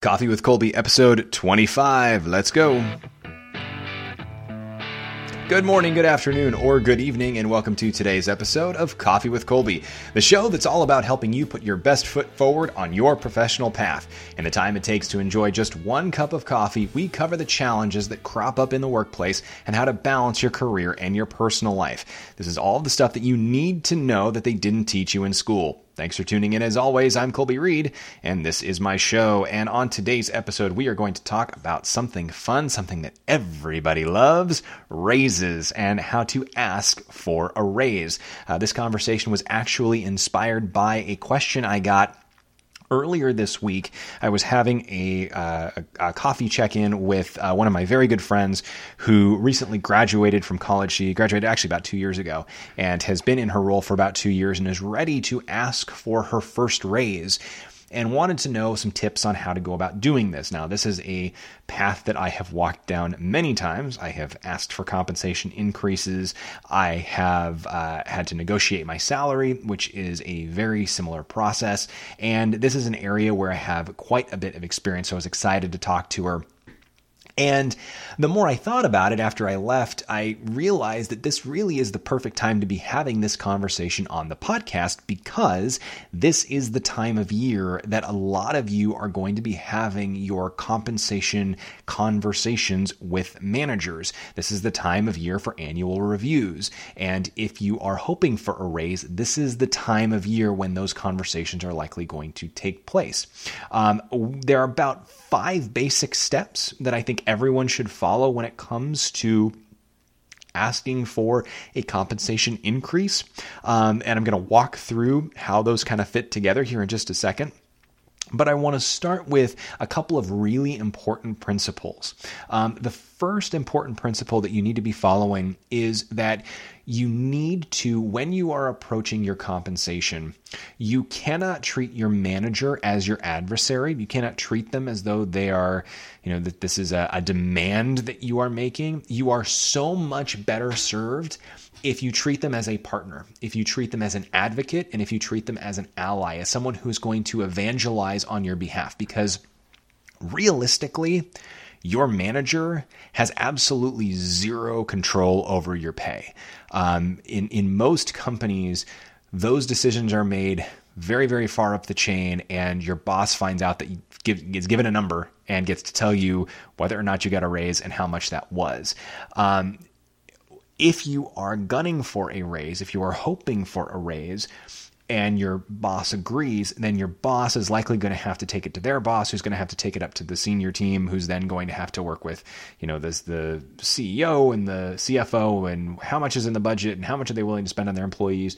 Coffee with Colby, episode 25. Let's go. Good morning, good afternoon, or good evening, and welcome to today's episode of Coffee with Colby, the show that's all about helping you put your best foot forward on your professional path. In the time it takes to enjoy just one cup of coffee, we cover the challenges that crop up in the workplace and how to balance your career and your personal life. This is all the stuff that you need to know that they didn't teach you in school. Thanks for tuning in. As always, I'm Colby Reade, and this is my show. And on today's episode, we are going to talk about something fun, something that everybody loves raises, and how to ask for a raise. Uh, this conversation was actually inspired by a question I got earlier this week, I was having a, uh, a, coffee check in with uh, one of my very good friends who recently graduated from college. She graduated actually about two years ago and has been in her role for about two years and is ready to ask for her first raise and wanted to know some tips on how to go about doing this. Now, this is a path that I have walked down many times. I have asked for compensation increases. I have uh, had to negotiate my salary, which is a very similar process. And this is an area where I have quite a bit of experience. So I was excited to talk to her and the more I thought about it after I left, I realized that this really is the perfect time to be having this conversation on the podcast because this is the time of year that a lot of you are going to be having your compensation conversations with managers. This is the time of year for annual reviews. And if you are hoping for a raise, this is the time of year when those conversations are likely going to take place. Um, there are about five basic steps that I think everyone should follow when it comes to asking for a compensation increase. Um, and I'm going to walk through how those kind of fit together here in just a second. But I want to start with a couple of really important principles. Um, the first important principle that you need to be following is that you need to, when you are approaching your compensation, you cannot treat your manager as your adversary. You cannot treat them as though they are, you know, that this is a, a demand that you are making. You are so much better served if you treat them as a partner, if you treat them as an advocate, and if you treat them as an ally, as someone who's going to evangelize on your behalf, because realistically, your manager has absolutely zero control over your pay. Um, in in most companies, those decisions are made very very far up the chain, and your boss finds out that you give, is given a number and gets to tell you whether or not you got a raise and how much that was. Um, if you are gunning for a raise, if you are hoping for a raise, and your boss agrees, then your boss is likely going to have to take it to their boss, who's going to have to take it up to the senior team, who's then going to have to work with, you know, this, the CEO and the CFO, and how much is in the budget, and how much are they willing to spend on their employees,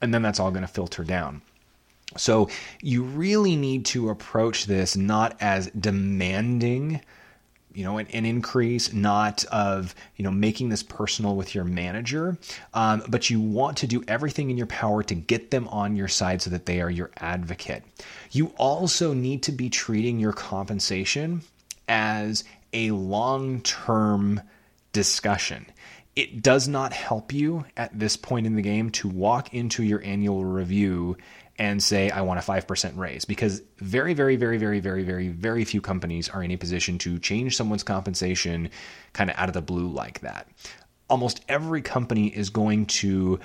and then that's all going to filter down. So you really need to approach this not as demanding you know, an, an, increase, not of, you know, making this personal with your manager, um, but you want to do everything in your power to get them on your side so that they are your advocate. You also need to be treating your compensation as a long term discussion. It does not help you at this point in the game to walk into your annual review and say, I want a 5% raise. Because very, very, very, very, very, very, very few companies are in a position to change someone's compensation kind of out of the blue like that. Almost every company is going to,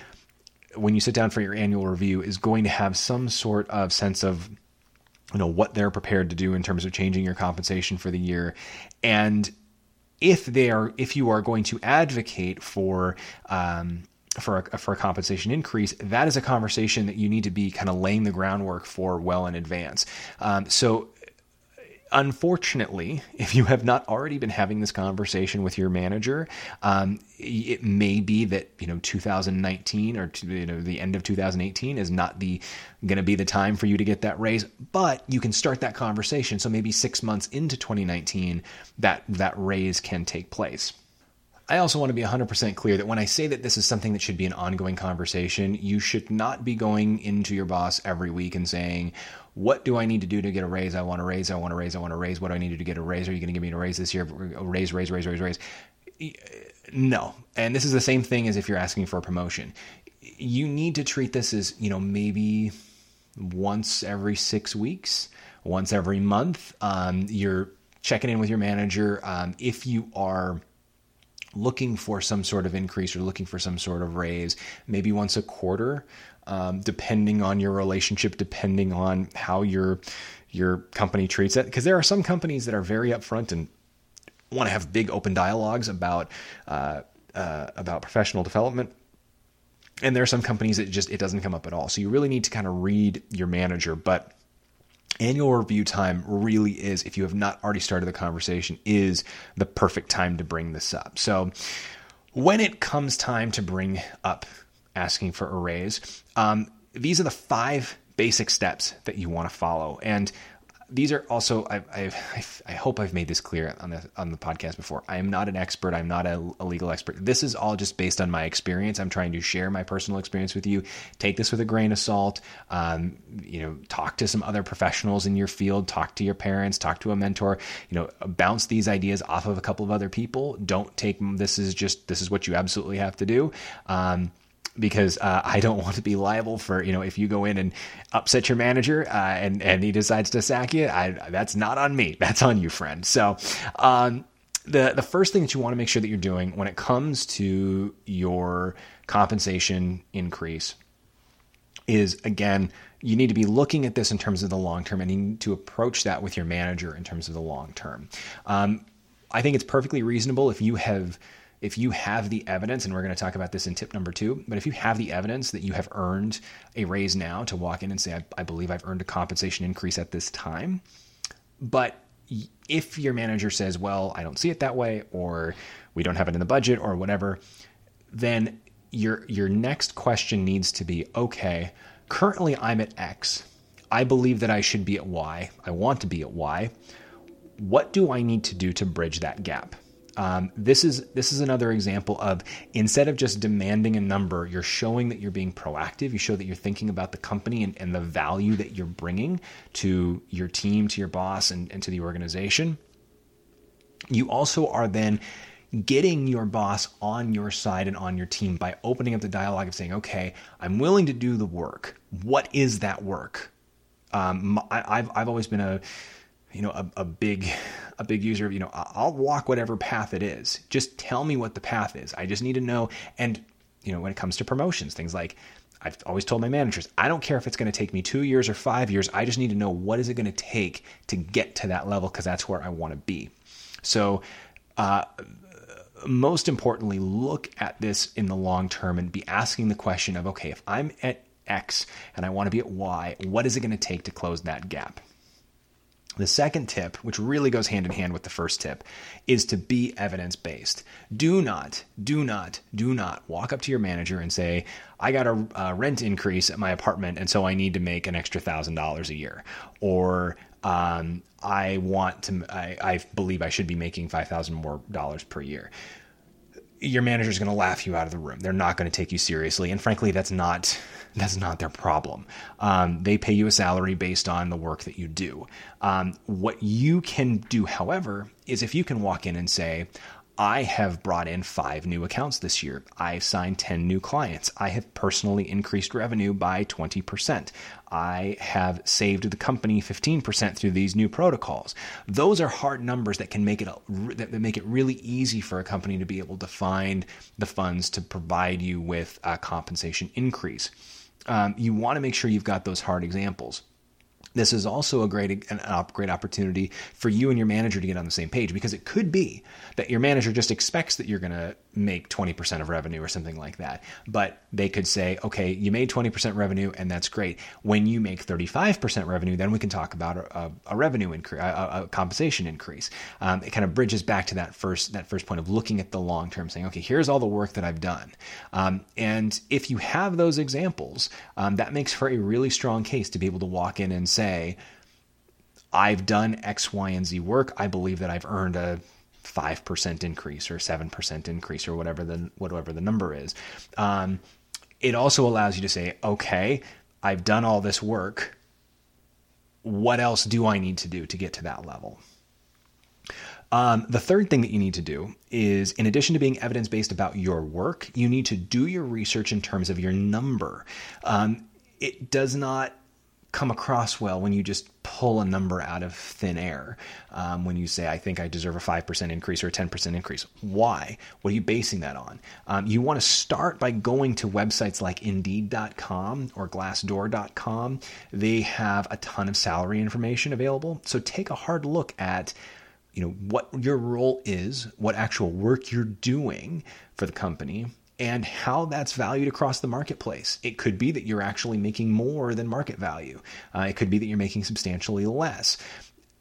when you sit down for your annual review, is going to have some sort of sense of you know what they're prepared to do in terms of changing your compensation for the year and if they are if you are going to advocate for um, for a, for a compensation increase, that is a conversation that you need to be kind of laying the groundwork for well in advance. Um, so unfortunately, if you have not already been having this conversation with your manager, um, it may be that you know 2019 or you know the end of 2018 is not the going to be the time for you to get that raise. But you can start that conversation. So maybe six months into 2019, that that raise can take place. I also want to be 100% clear that when I say that this is something that should be an ongoing conversation, you should not be going into your boss every week and saying, What do I need to do to get a raise? I want a raise. I want a raise. I want a raise. What do I need to do to get a raise? Are you going to give me a raise this year? Raise, raise, raise, raise, raise. No. And this is the same thing as if you're asking for a promotion. You need to treat this as, you know, maybe once every six weeks once every month. Um, you're checking in with your manager. Um, if you are looking for some sort of increase or looking for some sort of raise, maybe once a quarter, um, depending on your relationship, depending on how your your company treats it. Because there are some companies that are very upfront and want to have big open dialogues about uh, uh, about professional development. And there are some companies that just it doesn't come up at all. So you really need to kind of read your manager, but annual review time really is if you have not already started the conversation is the perfect time to bring this up so when it comes time to bring up asking for a raise um, these are the five basic steps that you want to follow and these are also I, I, I hope I've made this clear on the on the podcast before. I am not an expert. I'm not a, a, legal expert. This is all just based on my experience. I'm trying to share my personal experience with you. Take this with a grain of salt. Um, you know, talk to some other professionals in your field. Talk to your parents. Talk to a mentor. You know, bounce these ideas off of a couple of other people. Don't take this is just this is what you absolutely have to do. Um, because uh, I don't want to be liable for you know if you go in and upset your manager uh, and and he decides to sack you. I, that's not on me. That's on you, friend. So. Um, the, the first thing that you want to make sure that you're doing when it comes to your compensation increase is again you need to be looking at this in terms of the long term and you need to approach that with your manager in terms of the long term um, i think it's perfectly reasonable if you have if you have the evidence, and we're going to talk about this in tip number two, but if you have the evidence that you have earned a raise now to walk in and say, I, I believe I've earned a compensation increase at this time, but if your manager says, well, I don't see it that way, or we don't have it in the budget, or whatever, then your your next question needs to be, okay, currently I'm at X. I believe that I should be at Y. I want to be at Y. What do I need to do to bridge that gap? Um, this is this is another example of instead of just demanding a number, you're showing that you're being proactive. You show that you're thinking about the company and, and the value that you're bringing to your team, to your boss, and, and to the organization. You also are then getting your boss on your side and on your team by opening up the dialogue of saying, okay, I'm willing to do the work. What is that work? Um, I, have I've always been a you know a, a big a big user of you know I'll walk whatever path it is. Just tell me what the path is. I just need to know. And you know when it comes to promotions, things like I've always told my managers, I don't care if it's going to take me two years or five years. I just need to know what is it going to take to get to that level because that's where I want to be. So. Uh, most importantly, look at this in the long term and be asking the question of okay, if I'm at X and I want to be at Y, what is it going to take to close that gap? The second tip, which really goes hand in hand with the first tip, is to be evidence based. Do not, do not, do not walk up to your manager and say, I got a, a rent increase at my apartment, and so I need to make an extra thousand dollars a year. Or, um, I want to, I, I believe I should be making five thousand more dollars per year your manager is going to laugh you out of the room. They're not going to take you seriously, and frankly, that's not that's not their problem. Um, they pay you a salary based on the work that you do. Um, what you can do, however, is if you can walk in and say, I have brought in five new accounts this year. I've signed 10 new clients. I have personally increased revenue by 20%. I have saved the company 15% through these new protocols. Those are hard numbers that can make it that make it really easy for a company to be able to find the funds to provide you with a compensation increase. Um, you want to make sure you've got those hard examples this is also a great an great opportunity for you and your manager to get on the same page because it could be that your manager just expects that you're going to make 20% of revenue or something like that. But they could say okay you made 20% revenue and that's great. When you make 35% revenue then we can talk about a, a revenue increase a, a, compensation increase. Um, it kind of bridges back to that first that first point of looking at the long term saying okay here's all the work that I've done. Um, and if you have those examples um, that makes for a really strong case to be able to walk in and say, I've done X, Y, and Z work. I believe that I've earned a 5% increase or 7% increase or whatever the, whatever the number is. Um, it also allows you to say, okay, I've done all this work. What else do I need to do to get to that level? Um, the third thing that you need to do is, in addition to being evidence based about your work, you need to do your research in terms of your number. Um, it does not come across well when you just pull a number out of thin air. Um, when you say, I think I deserve a 5% increase or a 10% increase. Why? What are you basing that on? Um, you want to start by going to websites like Indeed.com or Glassdoor.com. They have a ton of salary information available. So take a hard look at you know what your role is, what actual work you're doing for the company, and how that's valued across the marketplace. It could be that you're actually making more than market value. Uh, it could be that you're making substantially less.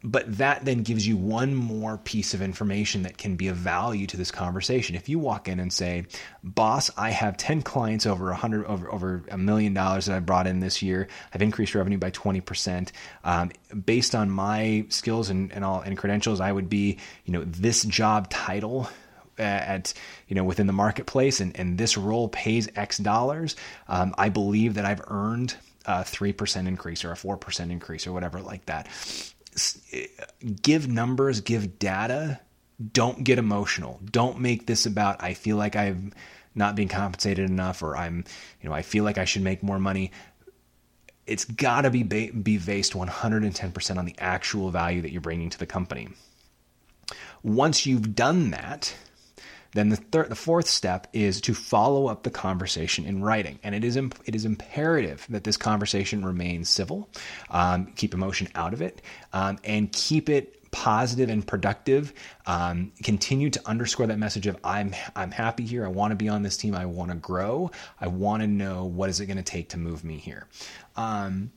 But that then gives you one more piece of information that can be of value to this conversation. If you walk in and say, "Boss, I have ten clients over a hundred over over a million dollars that I brought in this year. I've increased revenue by twenty percent. Um, based on my skills and and all and credentials, I would be you know this job title." At you know within the marketplace and, and this role pays X dollars, um, I believe that I've earned a three percent increase or a four percent increase or whatever like that. Give numbers, give data. Don't get emotional. Don't make this about I feel like I'm not being compensated enough or I'm you know I feel like I should make more money it's got to be be based 110% on the actual value that you're bringing to the company. Once you've done that, then the third, the fourth step is to follow up the conversation in writing, and it is imp- it is imperative that this conversation remains civil, um, keep emotion out of it, um, and keep it positive and productive. Um, continue to underscore that message of I'm I'm happy here. I want to be on this team. I want to grow. I want to know what is it going to take to move me here. Um,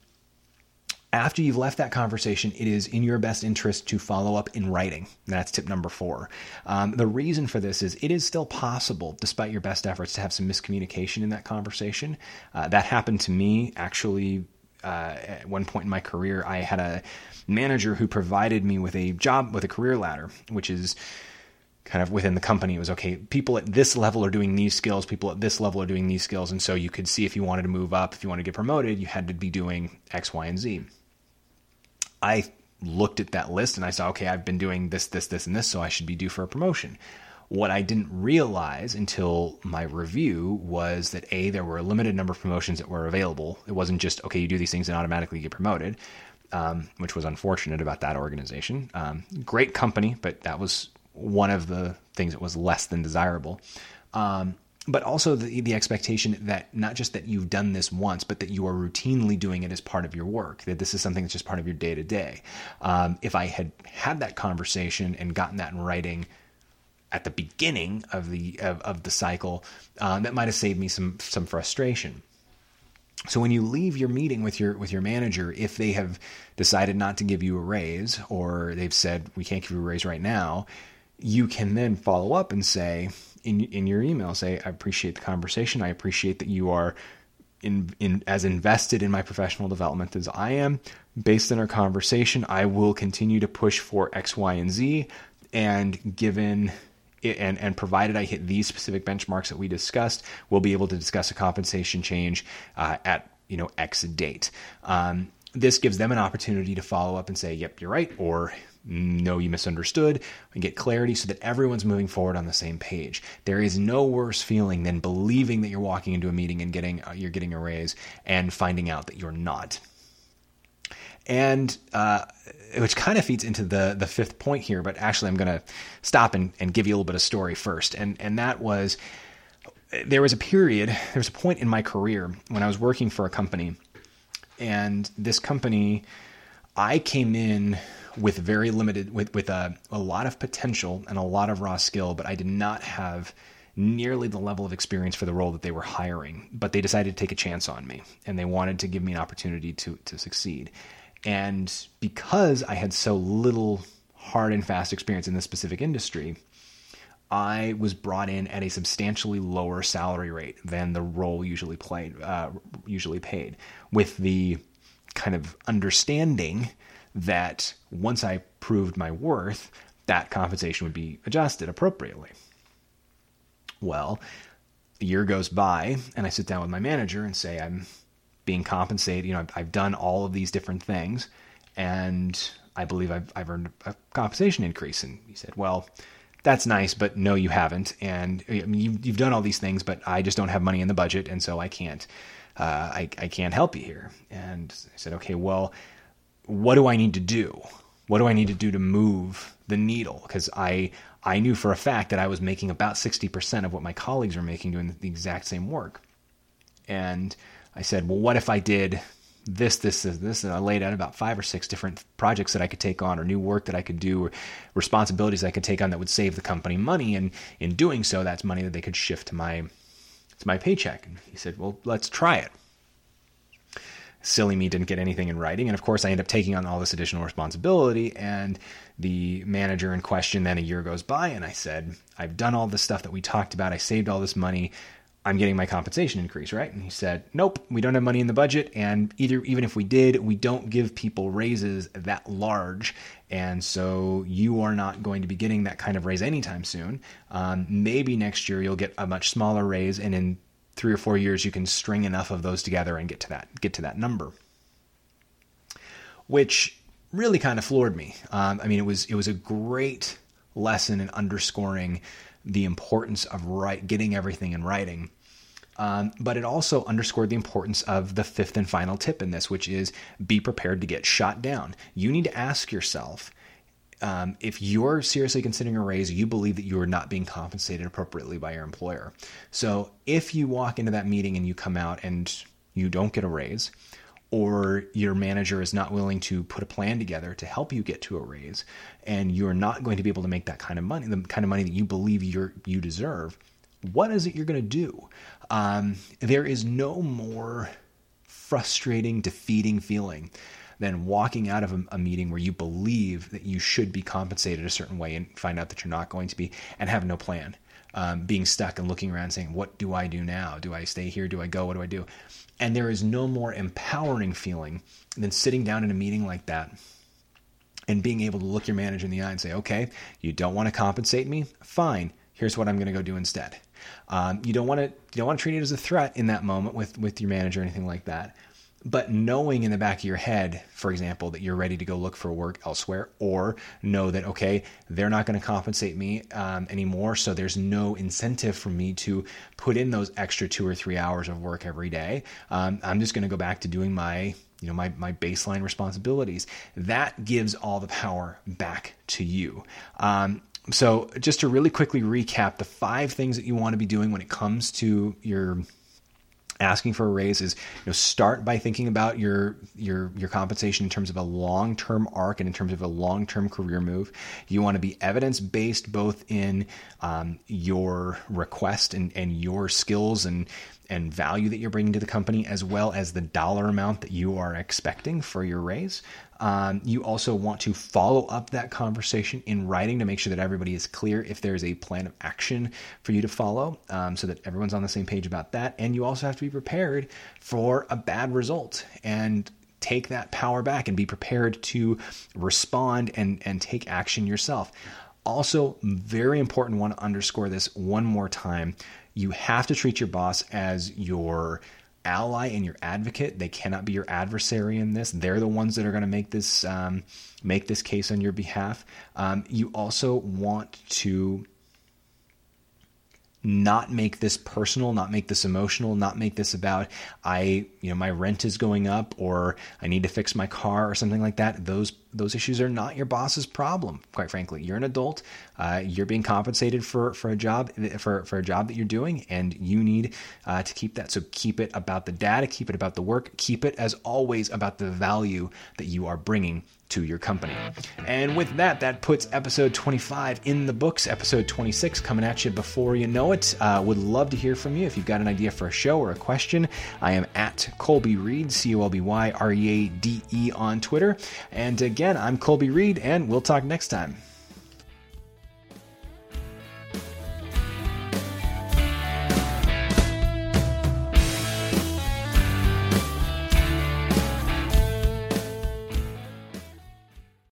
after you've left that conversation, it is in your best interest to follow up in writing. That's tip number four. Um, the reason for this is it is still possible, despite your best efforts, to have some miscommunication in that conversation. Uh, that happened to me actually uh, at one point in my career. I had a manager who provided me with a job with a career ladder, which is kind of within the company. It was okay, people at this level are doing these skills, people at this level are doing these skills. And so you could see if you wanted to move up, if you wanted to get promoted, you had to be doing X, Y, and Z. I looked at that list and I saw, okay, I've been doing this, this, this, and this, so I should be due for a promotion. What I didn't realize until my review was that A, there were a limited number of promotions that were available. It wasn't just, okay, you do these things and automatically get promoted, um, which was unfortunate about that organization. Um, great company, but that was one of the things that was less than desirable. Um, but also the, the expectation that not just that you've done this once, but that you are routinely doing it as part of your work, that this is something that's just part of your day to day. If I had had that conversation and gotten that in writing at the beginning of the of, of the cycle, um, that might have saved me some some frustration. So when you leave your meeting with your with your manager, if they have decided not to give you a raise or they've said we can't give you a raise right now, you can then follow up and say, in in your email say I appreciate the conversation. I appreciate that you are in, in as invested in my professional development as I am. Based on our conversation, I will continue to push for X, Y, and Z. And given and and provided I hit these specific benchmarks that we discussed, we'll be able to discuss a compensation change uh, at you know X date. Um, this gives them an opportunity to follow up and say, "Yep, you're right," or no, you misunderstood, and get clarity so that everyone's moving forward on the same page. There is no worse feeling than believing that you're walking into a meeting and getting uh, you're getting a raise and finding out that you're not. And uh, which kind of feeds into the the fifth point here, but actually I'm going to stop and, and give you a little bit of story first, and and that was there was a period, there was a point in my career when I was working for a company, and this company, I came in with very limited with with a, a lot of potential and a lot of raw skill, but I did not have nearly the level of experience for the role that they were hiring. But they decided to take a chance on me, and they wanted to give me an opportunity to to succeed. And because I had so little hard and fast experience in this specific industry, I was brought in at a substantially lower salary rate than the role usually played, uh, usually paid, with the kind of understanding that once I proved my worth, that compensation would be adjusted appropriately. Well, a year goes by, and I sit down with my manager and say, I'm being compensated. You know, I've, I've done all of these different things, and I believe I've, I've earned a compensation increase. And he said, Well, that's nice, but no, you haven't. And I mean, you've, you've done all these things, but I just don't have money in the budget, and so I can't, uh, I, I can't help you here. And I said, okay, well, what do I need to do? What do I need to do to move the needle? Because I, I knew for a fact that I was making about 60% of what my colleagues were making doing the exact same work. And I said, well, what if I did this, this, this, this, and I laid out about five or six different projects that I could take on, or new work that I could do, or responsibilities I could take on that would save the company money. And in doing so, that's money that they could shift to my to my paycheck. And he said, "Well, let's try it." Silly me didn't get anything in writing, and of course, I end up taking on all this additional responsibility. And the manager in question, then a year goes by, and I said, "I've done all the stuff that we talked about. I saved all this money. I'm getting my compensation increase, right? And he said, Nope, we don't have money in the budget. And either even if we did, we don't give people raises that large. And so you are not going to be getting that kind of raise anytime soon. Um, maybe next year you'll get a much smaller raise, and in three or four years you can string enough of those together and get to that get to that number. Which really kind of floored me. Um, I mean, it was it was a great lesson in underscoring the importance of write, getting everything in writing. Um, but it also underscored the importance of the fifth and final tip in this, which is be prepared to get shot down. You need to ask yourself um, if you're seriously considering a raise, you believe that you are not being compensated appropriately by your employer. So if you walk into that meeting and you come out and you don't get a raise, or your manager is not willing to put a plan together to help you get to a raise and you're not going to be able to make that kind of money the kind of money that you believe you you deserve what is it you're going to do? Um, there is no more frustrating defeating feeling than walking out of a, a, meeting where you believe that you should be compensated a certain way and find out that you're not going to be and have no plan. Um, being stuck and looking around saying what do i do now? Do i stay here? Do i go? What do i do and there is no more empowering feeling than sitting down in a meeting like that and being able to look your manager in the eye and say, okay, you don't want to compensate me? Fine. Here's what I'm going to go do instead. Um, you don't want to you don't want to treat it as a threat in that moment with with your manager or anything like that but knowing in the back of your head, for example, that you're ready to go look for work elsewhere, or know that, okay, they're not going to compensate me um, anymore, so there's no incentive for me to put in those extra two or three hours of work every day. Um, I'm just going to go back to doing my you know my, my baseline responsibilities that gives all the power back to you um, so just to really quickly recap the five things that you want to be doing when it comes to your asking for a raise is you know start by thinking about your your your compensation in terms of a long-term arc and in terms of a long-term career move. You want to be evidence-based both in um, your request and, and your skills and and value that you're bringing to the company, as well as the dollar amount that you are expecting for your raise. Um, you also want to follow up that conversation in writing to make sure that everybody is clear if there is a plan of action for you to follow um, so that everyone's on the same page about that. And you also have to be prepared for a bad result and take that power back and be prepared to respond and, and take action yourself. Also, very important, want to underscore this one more time you have to treat your boss as your ally and your advocate. They cannot be your adversary in this. They're the ones that are going to make this um, make this case on your behalf. Um, you also want to not make this personal, not make this emotional, not make this about I, you know, my rent is going up or I need to fix my car or something like that. Those those issues are not your boss's problem. Quite frankly, you're an adult. Uh, you're being compensated for for a job for for a job that you're doing, and you need uh, to keep that. So keep it about the data, keep it about the work, keep it as always about the value that you are bringing to your company. And with that, that puts episode 25 in the books. Episode 26 coming at you before you know it. Uh, would love to hear from you if you've got an idea for a show or a question. I am at Colby Reade, C O L B Y R E A D E on Twitter. And again, I'm Colby Reade, and we'll talk next time.